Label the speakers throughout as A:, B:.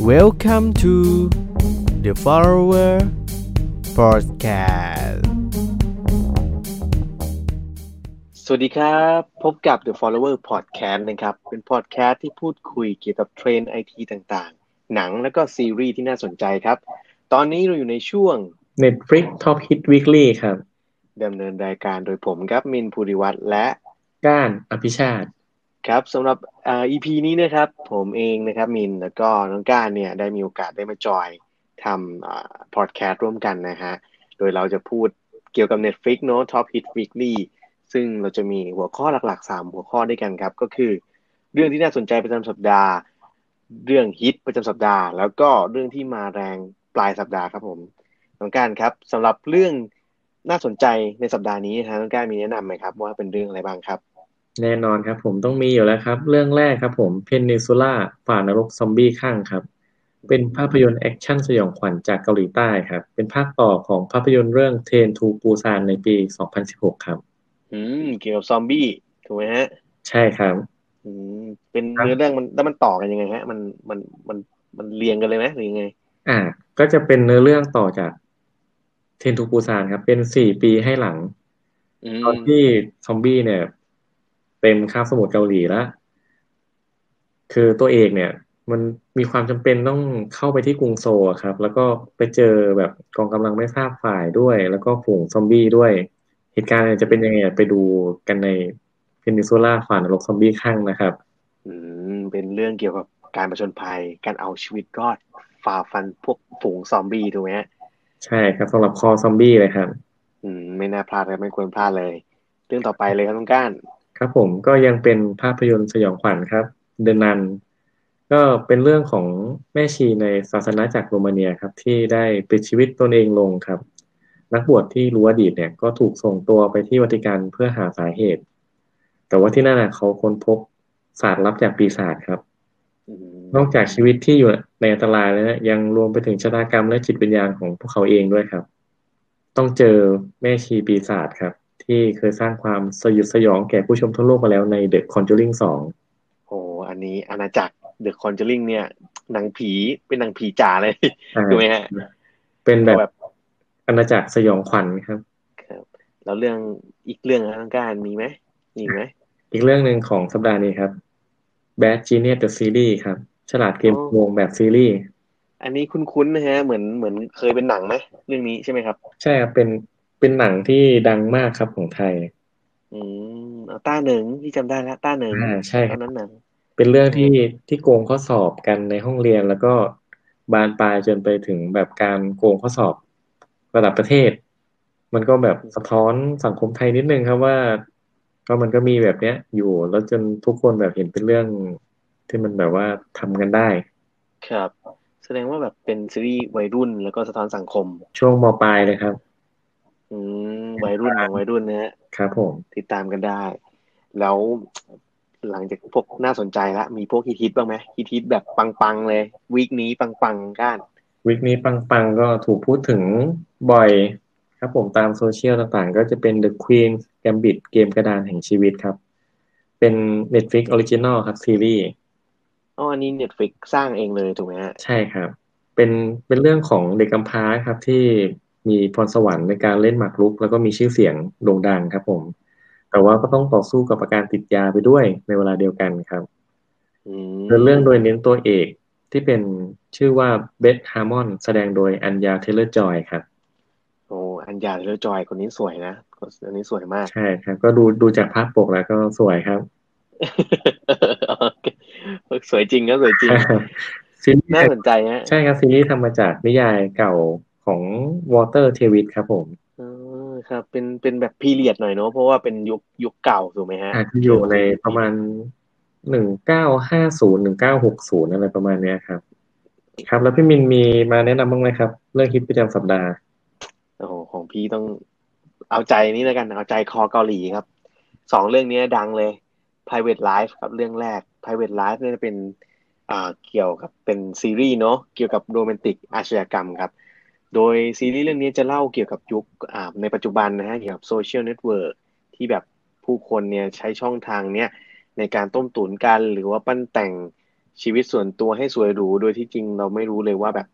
A: Welcome to the Follower Podcast
B: สวัสดีครับ พบกับ The Follower Podcast นะครับ เป็นพอดแคสต์ที่พูดคุยเกี่ยวกับเทรนด์ไอทีต่างๆ หนังและก็ซีรีส์ที่น่าสนใจครับ ตอนนี้เราอยู่ในช่วง
C: Netflix Top Hit Weekly ครับ
B: ดำเนินรายการโดยผมครับมินภูริวัตรและ
C: ก้านอภิชาติ
B: ครับสำหรับอ่า EP นี้นะครับ ผมเองนะครับมินแล้วก็น้องก้านเนี่ยได้มีโอกาสได้มาจอยทำอ่าพอดแคสต์ร่วมกันนะฮะโดยเราจะพูดเกี่ยวกับ Netflix เนอะ Top Hit Weekly ซึ่งเราจะมีหัวข้อหลักๆ 3 หัวข้อด้วยกันครับ ก็คือ เรื่องที่น่าสนใจประจำสัปดาห์ เรื่องฮิตประจำสัปดาห์ แล้วก็เรื่องที่มาแรงปลายสัปดาห์ครับผมน้องการครับสำหรับเรื่องน่าสนใจในสัปดาห์นี้นะฮะน้องการมีแนะนำไหมครับ ว่าเป็นเรื่องอะไรบ้างครับ
C: แน่นอนครับ ผมต้องมีอยู่แล้วครับ เรื่องแรกครับ ผม Peninsula ฝ่านรกซอมบี้คลั่งครับ เป็นภาพยนตร์ action สยองขวัญจากเกาหลีใต้ครับ เป็นภาคต่อของภาพยนตร์เรื่อง Train to Busan ในปี 2016 ครับ
B: อืม เกี่ยวกับซอมบี้ถูกไหมฮะ
C: ใช่ครับ
B: อืมเป็น
C: ครับ
B: เนื้อเรื่องมันแล้วมันต่อกันยังไงฮะ มันมันมันมันเรียงกันเลยไหมหรือยังไง
C: อ่า ก็จะเป็นเนื้อเรื่องต่อจากเทนทูปูซานครับ เป็นสี่ปีให้หลัง
B: อื
C: ตอน
B: ม
C: ที่ซอมบี้เนี่ย เต็มคาบสมุทรเกาหลีแล้วคือตัวเอกเนี่ย มันมีความจำเป็นต้องเข้าไปที่กรุงโซลอะครับ แล้วก็ไปเจอแบบกองกำลังไม่ทราบฝ่ายด้วย แล้วก็ฝูงซอมบี้ด้วย เหตุการณ์เนี่ยจะเป็นยังไงไปดูกันในเพนิซูล่าฝ่านรกซอมบี้ข้างนะครับ
B: อืมเป็นเรื่องเกี่ยวกับการประชนภัย การเอาชีวิตรอดฝ่าฟันพวกฝูงซอมบี้ถูกไหมฮะ
C: ใช่ครับสำหรับคอซอมบี้เลยครับ
B: อืม ไม่น่าพลาดเลยไม่ควรพลาดเลย เรื่องต่อไปเลยครับน้องก้าน
C: ครับผมก็ยังเป็นภาพยนตร์สยองขวัญครับเดนันก็เป็นเรื่องของแม่ชีในศาสนาจากรโรมาเนียครับ ที่ได้ปิดชีวิตตนเองลงครับ นักบวชที่รู้อดีตเนี่ยก็ถูกส่งตัวไปที่วัติกันเพื่อหาสาเหตุ แต่ว่าที่นั่นน่ะเขาค้นพบศาสตร์ลับจากปีศาจครับนอกจากชีวิตที่อยู่ในอันตรายแล้วยังรวมไปถึงชะตากรรมและจิตวิญญาณของพวกเขาเองด้วยครับ ต้องเจอแม่ชีปีศาจครับ ที่เคยสร้างความสยดสยองแก่ผู้ชมทั่วโลกมาแล้วใน The Conjuring 2
B: โอ้อันนี้อาณาจักร The Conjuring เนี่ยหนังผีเป็นหนังผีจ๋าเลย
C: อ่า
B: ถูกไหมฮะ
C: เป็นแบบ
B: แบบ
C: อาณาจักรสยองขวัญครับ
B: ครับ แล้วเรื่องอีกเรื่องนะน้องก้านมีไหมมีอีกไหม
C: อีกเรื่องหนึ่งของสัปดาห์นี้ครับ Bad Genius the Series ครับ ฉลาดเกมโกงแบบซีรีส์
B: อันนี้คุ้นๆนะฮะ เหมือนเหมือนเคยเป็นหนังไหมเรื่องนี้ใช่ไหมครับ
C: ใช่ครับเป็น เป็นหนังที่ดังมากครับของไทย
B: อืมเอาต้าหนึ่งที่จำได้แล้วต้าหนึ่ง
C: อ่าใช่ค
B: ต
C: รั
B: อบนนั้นหนัง
C: เป็นเรื่องที่ที่โกงข้อสอบกันในห้องเรียนแล้วก็บานปลายจนไปถึงแบบการโกงข้อสอบระดับประเทศ มันก็แบบสะท้อนสังคมไทยนิดนึงครับว่า ก็มันก็มีแบบเนี้ย อยู่แล้วจนทุกคนแบบเห็นเป็นเรื่องที่มันแบบว่าทำกันได้
B: ครับ แสดงว่าแบบเป็นซีรีส์วัยรุ่นแล้วก็สะท้อนสังคม
C: ช่วงมปลายเลยครับ
B: อืมวัยรุ่นของวัยรุ่นนะฮะ
C: ครับผม
B: ติดตามกันได้ แล้วหลังจากพวกน่าสนใจละมีพวกฮิตๆบ้างไหมฮิตๆแบบปังๆเลยวีคนี้ปังๆก้าน
C: วิกนี้ปังๆก็ถูกพูดถึงบ่อยครับผมตามโซเชียลต่างๆ ก็จะเป็น The Queen Gambit เกมกระดานแห่งชีวิตครับ เป็น Netflix Original ครับซีรีส์
B: อ๋ออันนี้เน็ตฟลิกสร้างเองเลยถูกไหมฮะ
C: ใช่ครับ เป็นเป็นเรื่องของเด็กกำพร้าครับที่ มีพรสวรรค์ในการเล่นหมากรุก แล้วก็มีชื่อเสียงโด่งดังครับผม แต่ว่าก็ต้องต่อสู้กับอาการติดยาไปด้วยในเวลาเดียวกันครับ
B: อืม
C: เดินเรื่องโดยเน้นตัวเอกที่เป็นชื่อว่าเบธฮาร์มอนแสดงโดยอัญญาเทเลอร์จอยครับ
B: โอ้อัญญาเทเลอร์จอยคนนี้สวยนะคนนี้สวยมาก
C: ใช่ครับก็ดูดูจากภาพปกแล้วก็สวยครับ
B: สวยจริงก็สวยจริง
C: ซีรีส์
B: น่าสนใจฮะ
C: ใช่ครับซีรีส์ทำมาจากนิยายเก่า ของวอลเตอร์เทวิสครับผม
B: อ๋อครับ เป็นเป็นแบบ period หน่อยเนอะเพราะว่าเป็นยุคยุคเก่าถูกไหมฮะ
C: อาจจะอยู่ในประมาณหนึ่งเก้าห้าศูนย์หนึ่งเก้าหกศูนย์อะไรประมาณเนี้ยครับ ครับ แล้วพี่มินมีมาแนะนำบ้างไหมครับ เรื่องฮิตประจำสัปดาห์
B: โอ้โหของพี่ต้องเอาใจนี้แล้วกันเอาใจคอเกาหลีครับสองเรื่องนี้ดังเลย private life ครับเรื่องแรก private life เนี่ยจะเป็นอ่าเกี่ยวกับเป็นซีรีส์เนาะเกี่ยวกับโรแมนติกอาชญากรรมครับ โดยซีรีส์เรื่องนี้จะเล่าเกี่ยวกับยุคในปัจจุบันนะฮะเกี่ยวกับ social network ที่แบบผู้คนเนี่ยใช้ช่องทางเนี้ยในการต้มตุ๋นกันหรือว่าปั้นแต่งชีวิตส่วนตัวให้สวยหรูโดยที่จริงเราไม่รู้เลยว่าแบบ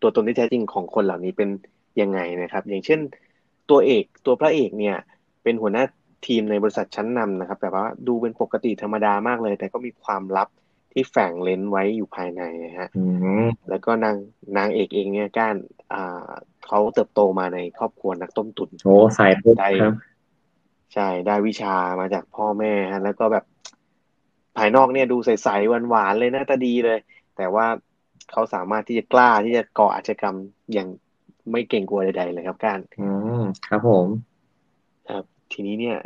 B: ตัวตนที่แท้จริงของคนเหล่านี้เป็นยังไงนะครับ อย่างเช่นตัวเอกตัวพระเอกเนี่ยเป็นหัวหน้าทีมในบริษัทชั้นนำนะครับ แต่ว่าดูเป็นปกติธรรมดามากเลย แต่ก็มีความลับ ที่แฝงเร้นไว้อยู่ภายในนะฮะ
C: อืม
B: แล้วก็นางนางเอกเองเนี่ยก้านอ่าเขาเติบโตมาในครอบครัวนักต้มตุ๋น
C: โอ้สายปุ๊บ
B: ได้
C: ครับ
B: ใช่ได้วิชามาจากพ่อแม่ฮะ แล้วก็แบบภายนอกเนี่ยดูใสๆหวานๆเลยหน้าตาดีเลย แต่ว่าเขาสามารถที่จะกล้าที่จะก่ออาชญากรรมอย่างไม่เกรงกลัวใดๆเลยครับก้าน
C: อืมครับผม
B: ครับ ทีนี้เนี่ย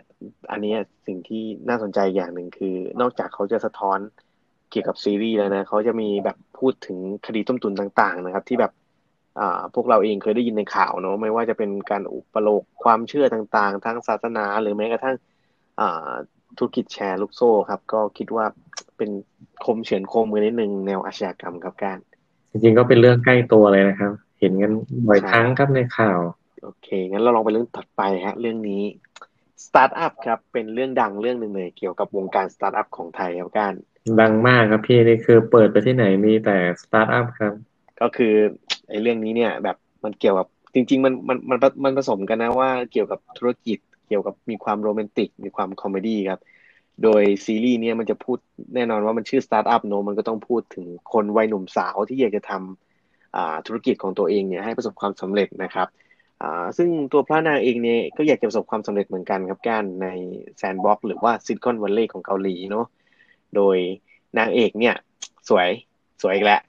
B: อันเนี้ยสิ่งที่น่าสนใจอย่างหนึ่งคือ นอกจากเขาจะสะท้อน เกี่ยวกับซีรีส์แล้วนะเขาจะมีแบบพูดถึงคดีต้มตุ๋นต่างๆ นะครับ ที่แบบอ่าพวกเราเองเคยได้ยินในข่าวเนอะไม่ว่าจะเป็นการอุปโลกน์ความเชื่อต่างๆทั้งศาสนา หรือแม้กระทั่งอ่าธุรกิจแชร์ลูกโซ่ครับ ก็คิดว่าเป็นคมเฉือนคมมืดนิดนึงแนวอาชญากรรมครับการ
C: จริงๆก็เป็นเรื่องใกล้ตัวเลยนะครับ เห็นกันบ่อย
B: ใช่
C: ครับครับในข่าว
B: โอเค งั้นเราลองไปเรื่องถัดไปฮะเรื่องนี้สตาร์ทอัพครับเป็นเรื่องดังเรื่องหนึ่งเลยเกี่ยวกับวงการสตาร์ทอัพของไทยครับการ
C: ดังมากครับพี่นี่คือเปิดไปที่ไหนมีแต่สตาร์ทอัพครับ
B: ก็คือไอ้เรื่องนี้เนี่ยแบบมันเกี่ยวกับจริง ๆ มันมันมันมันผสมกันนะว่าเกี่ยวกับธุรกิจเกี่ยวกับมีความโรแมนติก มีความ comedy ครับ โดยซีรีส์เนี่ยมันจะพูดแน่นอนว่ามันชื่อสตาร์ทอัพเนอะมันก็ต้องพูดถึงคนวัยหนุ่มสาวที่อยากจะทำอ่าธุรกิจของตัวเองเนี่ยให้ประสบความสำเร็จนะครับอ่าซึ่งตัวพระนางเองเนี่ยก็อยากจะประสบความสำเร็จเหมือนกันครับการในsandbox หรือว่าซิลิคอนวัลเลย์ของเกาหลีเนาะ โดยนางเอกเนี่ย สวยสวยอีกแล้ว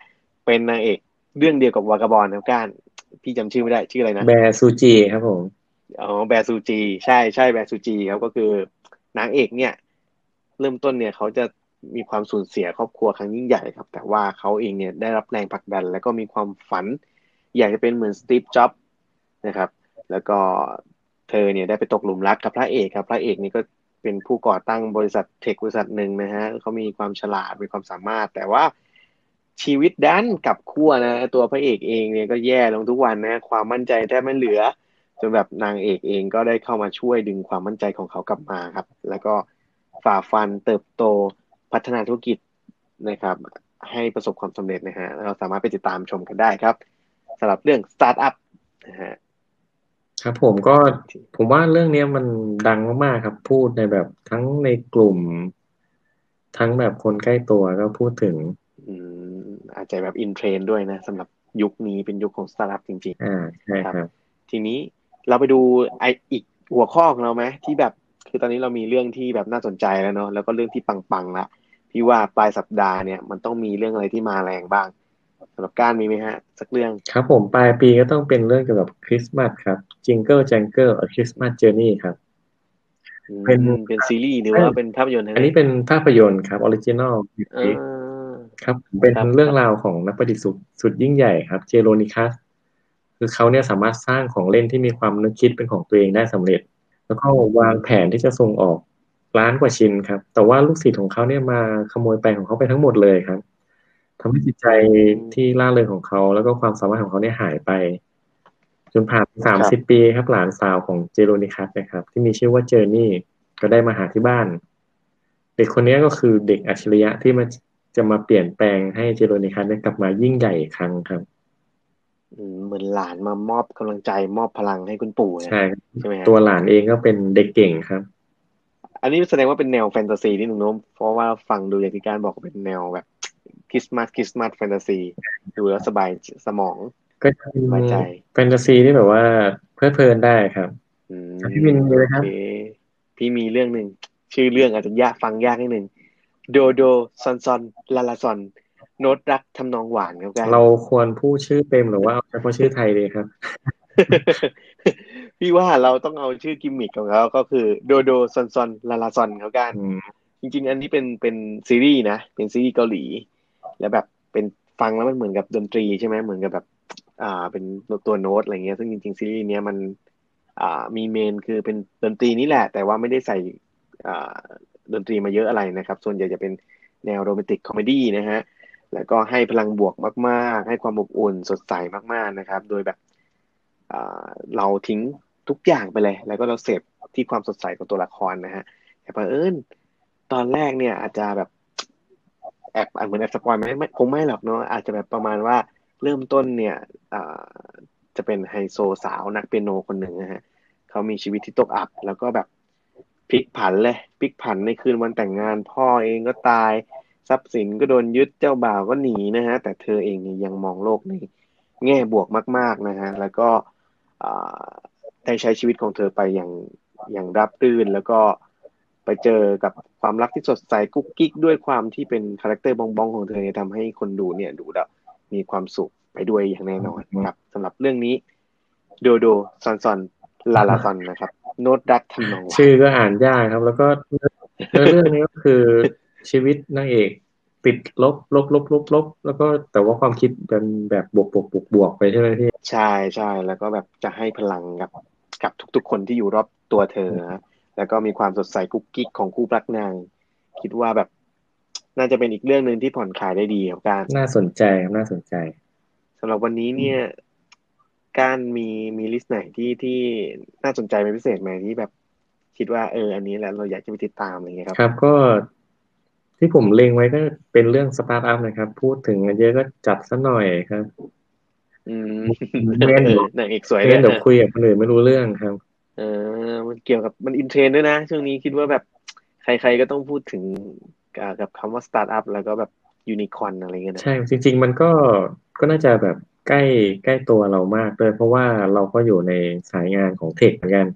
B: เป็นนางเอกเรื่องเดียวกับ Vagabond ครับการพี่จำชื่อไม่ได้ชื่ออะไรนะ
C: แบร์ซูจีครับผม
B: อ๋อแบร์ซูจี ใช่ใช่แบร์ซูจีครับก็คือนางเอกเนี่ย เริ่มต้นเนี่ยเขาจะมีความสูญเสียครอบครัวครั้งยิ่งใหญ่ครับ แต่ว่าเขาเองเนี่ยได้รับแรงผลักดัน แล้วก็มีความฝัน อยากจะเป็นเหมือนสตีฟจ็อบส์นะครับ แล้วก็เธอเนี่ยได้ไปตกหลุมรักกับพระเอกครับ พระเอกนี่ก็ เป็นผู้ก่อตั้งบริษัทเทคบริษัทหนึ่งนะฮะเขามีความฉลาดมีความสามารถ แต่ว่าชีวิตดันกับขั้วนะ ตัวพระเอกเองเนี่ยก็แย่ลงทุกวันนะ ความมั่นใจแทบไม่เหลือ จนแบบนางเอกเองก็ได้เข้ามาช่วยดึงความมั่นใจของเขากลับมาครับ แล้วก็ฝ่าฟันเติบโตพัฒนาธุรกิจนะครับ ให้ประสบความสำเร็จนะฮะเราสามารถไปติดตามชมกันได้ครับสำหรับเรื่องสตาร์ทอัพนะฮะ
C: ครับผมก็ผมว่าเรื่องเนี้ยมันดังมากๆครับ พูดในแบบทั้งในกลุ่ม ทั้งแบบคนใกล้ตัวก็พูดถึง
B: อืมอาจจะแบบ in trend ด้วยนะสำหรับยุคนี้เป็นยุคของสตาร์ทอัพจริง
C: อ่าใช่ครับ
B: ๆทีนี้เราไปดูไอ้อีกหัวข้อของเราไหมที่แบบคือตอนนี้เรามีเรื่องที่แบบน่าสนใจแล้วเนาะแล้วก็เรื่องที่ปังๆละพี่ว่าปลายสัปดาห์เนี่ยมันต้องมีเรื่องอะไรที่มาแรงบ้าง สำหรับการมีไหมฮะ สักเรื่อง
C: ครับผมปลายปีก็ต้องเป็นเรื่องเกี่ยวกับคริสต์มาสครับ Jingle Jangle A Christmas Journey ครับ
B: อืม
C: เป็น
B: เป็นซีรีส์หรือว่าเป็นภาพยนตร์ฮะ
C: อันนี้เป็นภาพยนตร์ครับ original
B: เออ
C: ครับ เป็น
B: ครับ
C: เรื่องราวของนักประดิษฐ์สุดสุดยิ่งใหญ่ครับ เจโรนิคัสคือเขาเนี่ยสามารถสร้างของเล่นที่มีความนึกคิดเป็นของตัวเองได้สำเร็จ แล้วก็วางแผนที่จะส่งออกล้านกว่าชิ้นครับ แต่ว่าลูกศิษย์ของเขาเนี่ยมาขโมยแปลงของเขาไปทั้งหมดเลยครับ ทำให้จิตใจที่ล่าเริงของเขา แล้วก็ความสามารถของเขาเนี่ยหายไป จนผ่านสามสิบปีครับหลานสาวของเจโรนิคัสนะครับ ที่มีชื่อว่าเจอร์นี่ก็ได้มาหาที่บ้าน เด็กคนนี้ก็คือเด็กอัจฉริยะที่มาจะมาเปลี่ยนแปลงให้เจโรนิคัสได้กลับมายิ่งใหญ่อีกครั้งครับ
B: อืมเหมือนหลานมามอบกำลังใจมอบพลังให้คุณปู่นะ
C: ใช่ครับ
B: ใช่ไหมฮะ
C: ตัวหลานเองก็เป็นเด็กเก่งครับ
B: อันนี้แสดงว่าเป็นแนวแฟนตาซีนี่หนุ่มโน้มเพราะว่าฟังดูอย่างที่การบอกเป็นแนวแบบ คริสต์มาสคริสต์มาสแฟนตาซีดูแล้วสบายสมอง
C: ก็จะเป็น
B: สบายใจ
C: แฟนตาซีที่แบบว่าเพลิดเพลินได้ครับ
B: อืม
C: พี่วินมีไหมครับ
B: โอเคพี่มีเรื่องหนึ่งชื่อเรื่องอาจจะยากฟังยากนิดหนึ่งโดโดซอนซอนลาลาซอนโน้ตรักทำนองหวานครับกัน
C: เราควรพูดชื่อเต็มหรือว่าเอาเฉพาะชื่อไทยดีครับ
B: พี่ว่าเราต้องเอาชื่อกิมมิคของเขาก็คือโดโดซอนซอนลาลาซอนครับกัน
C: อืม
B: จริง ๆ อันนี้เป็นเป็นซีรีส์นะ เป็นซีรีส์เกาหลี แล้วแบบเป็นฟังแล้วมันเหมือนกับดนตรีใช่ไหมเหมือนกับแบบ อ่า เป็นตัวโน้ตอะไรเงี้ย ซึ่งจริงๆซีรีส์เนี้ยมัน อ่า มี main คือเป็นดนตรีนี่แหละ แต่ว่าไม่ได้ใส่อ่าดนตรีมาเยอะอะไรนะครับ ส่วนใหญ่จะเป็นแนว romantic comedy นะฮะ แล้วก็ให้พลังบวกมากๆ ให้ความอบอุ่นสดใสมากๆนะครับ โดยแบบอ่าเราทิ้งทุกอย่างไปเลย แล้วก็เราเสพที่ความสดใสของตัวละครนะฮะแต่เผอิญตอนแรกเนี่ยอาจจะแบบ แอบเหมือนแอบสปอยไหมไม่คงไม่หรอกเนาะอาจจะแบบประมาณว่าเริ่มต้นเนี่ยจะเป็นไฮโซสาวนักเปียโนคนหนึ่งนะฮะเขามีชีวิตที่ตกอับ แล้วก็แบบพลิกผันเลยพลิกผันในคืนวันแต่งงาน พ่อเองก็ตายทรัพย์สินก็โดนยึดเจ้าบ่าวก็หนีนะฮะแต่เธอเองเนี่ยยังมองโลกในแง่บวกมาก ๆนะฮะแล้วก็ได้ใช้ชีวิตของเธอไปอย่างอย่างราบรื่นแล้วก็ ไปเจอกับความรักที่สดใสกุ๊กกิ๊กด้วยความที่เป็น character บ๊องบ๊องของเธอเนี่ยทำให้คนดูเนี่ยดูแบบมีความสุขไปด้วยอย่างแน่นอนครับสำหรับเรื่องนี้ โดโดซอนซอนลาลาซอนนะครับ โน้ตรักทำนอง
C: ชื่อก็อ่านยากครับ แล้วก็เรื่องนี้ก็คือชีวิตนางเอกติดลบลบลบลบลบแล้วก็แต่ว่าความคิดเป็นแบบบวกบวกบวกบวกไปใช่ไหมพี่
B: ใช่ใช่แล้วก็แบบจะให้พลังกับกับทุกๆคนที่อยู่รอบตัวเธอนะ แล้วก็มีความสดใสกุ๊กกิ๊กของคู่รักนาง คิดว่าแบบ น่าจะเป็นอีกเรื่องหนึ่งที่ผ่อนคลายได้ดีครับการ
C: น่าสนใจน่าสนใจ
B: สำหรับวันนี้เนี่ยการมีมี list ไหนที่ที่น่าสนใจเป็นพิเศษไหมที่แบบ คิดว่าเออ อันนี้แหละเราอยากจะไปติดตามอะไรเงี้ยครับ
C: ครับก็ที่ผมเล็งไว้ก็เป็นเรื่องสตาร์ทอัพนะครับ พูดถึงเยอะก็จัดซะหน่อยครับ
B: อืม
C: เล่น
B: นางเอกสวย
C: เล่นเดี๋ยวคุยกับคนอื่นไม่รู้เรื่องครับ
B: เออมันเกี่ยวกับมัน in trend ด้วยนะ ช่วงนี้คิดว่าแบบใครๆก็ต้องพูดถึงกับคำว่าสตาร์ทอัพแล้วก็แบบยูนิคอนอะไรเงี้ย
C: ใช่ จริง ๆ มันก็ก็น่าจะแบบใกล้ใกล้ตัวเรามากเลยเพราะว่าเราก็อยู่ในสายงานของเทคเหมือนกัน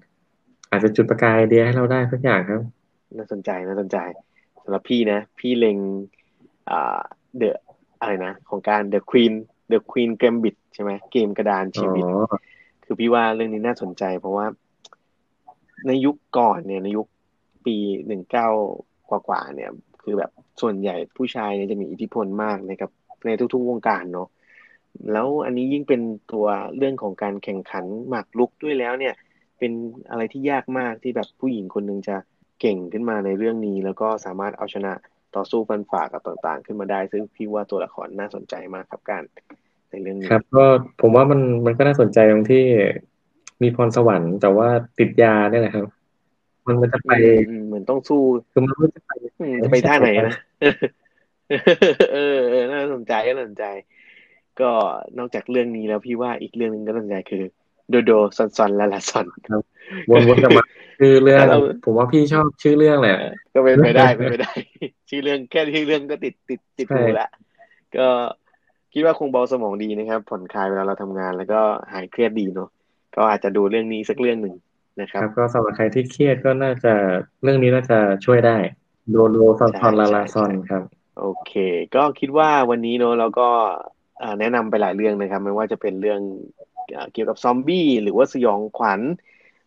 C: อาจจะจุดประกายไอเดียให้เราได้สักอย่างครับ
B: น่าสนใจน่าสนใจสำหรับพี่นะ พี่เล็งอ่าเดอะอะไรนะ ของการ The Queen The Queen Gambit ใช่ไหมเกมกระดานชีวิต คือพี่ว่าเรื่องนี้น่าสนใจเพราะว่า ในยุคก่อนเนี่ยในยุคปีหนึ่งเก้ากว่าๆเนี่ย คือแบบส่วนใหญ่ผู้ชายเนี่ยจะมีอิทธิพลมากนะครับในทุกๆวงการเนาะแล้วอันนี้ยิ่งเป็นตัวเรื่องของการแข่งขันหมากลุกด้วยแล้วเนี่ย เป็นอะไรที่ยากมากที่แบบผู้หญิงคนหนึ่งจะเก่งขึ้นมาในเรื่องนี้ แล้วก็สามารถเอาชนะต่อสู้ฟันฝ่ากับต่างๆ ขึ้นมาได้ ซึ่งพี่ว่าตัวละครน่าสนใจมากครับการในเรื่องนี้
C: ครับ ก็ผมว่ามันมันก็น่าสนใจตรงที่ มีพรสวรรค์แต่ว่าติดยาเนี่ยแหละครับ มันมันจะไป
B: เหมือนต้องสู้
C: คือมันจะไป
B: จะไปท่าไหนนะเออน่าสนใจน่าสนใจ ก็นอกจากเรื่องนี้แล้วพี่ว่าอีกเรื่องหนึ่งก็น่าสนใจคือโดโดซอนซอนลาลาซอน
C: ครับวนๆกันมาคือเรื่องผมว่าพี่ชอบชื่อเรื่องแหละ
B: ก็เป็นไปได้เป็นไปได้ ชื่อเรื่องแค่ชื่อเรื่องก็ติดติดติดหูละก็คิดว่าคงเบาสมองดีนะครับ ผ่อนคลายเวลาเราทำงาน แล้วก็หายเครียดดีเนาะ ก็อาจจะดูเรื่องนี้สักเรื่องหนึ่งนะครับ
C: ก็สำหรับใครที่เครียดก็น่าจะเรื่องนี้น่าจะช่วยได้ โดโดซอนซอนลาลาซอนครับ
B: โอเค ก็คิดว่าวันนี้เนาะเราก็แนะนำไปหลายเรื่องนะครับ ไม่ว่าจะเป็นเรื่องเกี่ยวกับซอมบี้หรือว่าสยองขวัญ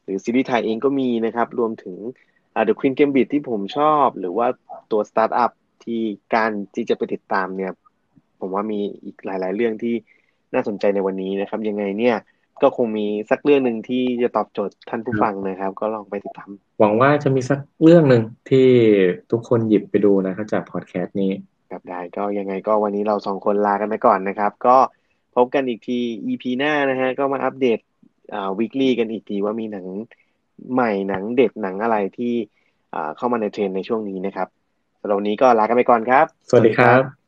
B: หรือซีรีส์ไทยเองก็มีนะครับ รวมถึง The Queen Gambit ที่ผมชอบ หรือว่าตัวสตาร์ทอัพที่การที่จะไปติดตามเนี่ย ผมว่ามีอีกหลาย ๆ เรื่องที่น่าสนใจในวันนี้นะครับ ยังไงเนี่ย ก็คงมีสักเรื่องหนึ่งที่จะตอบโจทย์ท่านผู้ฟังนะครับ ก็ลองไปติดตาม
C: หวังว่าจะมีสักเรื่องหนึ่งที่ทุกคนหยิบไปดูนะครับจากพอดแคสต์นี้
B: ครับได้ก็ยังไงก็วันนี้เราสองคนลากันไปก่อนนะครับ ก็พบกันอีกที EP หน้านะฮะก็มาอัปเดตอ่าวีคลี่กันอีกทีว่ามีหนังใหม่หนังเด็ดหนังอะไรที่อ่าเข้ามาในเทรนในช่วงนี้นะครับสำหรับวันนี้ก็ลากันไปก่อนครับ
C: สวัสดีครับ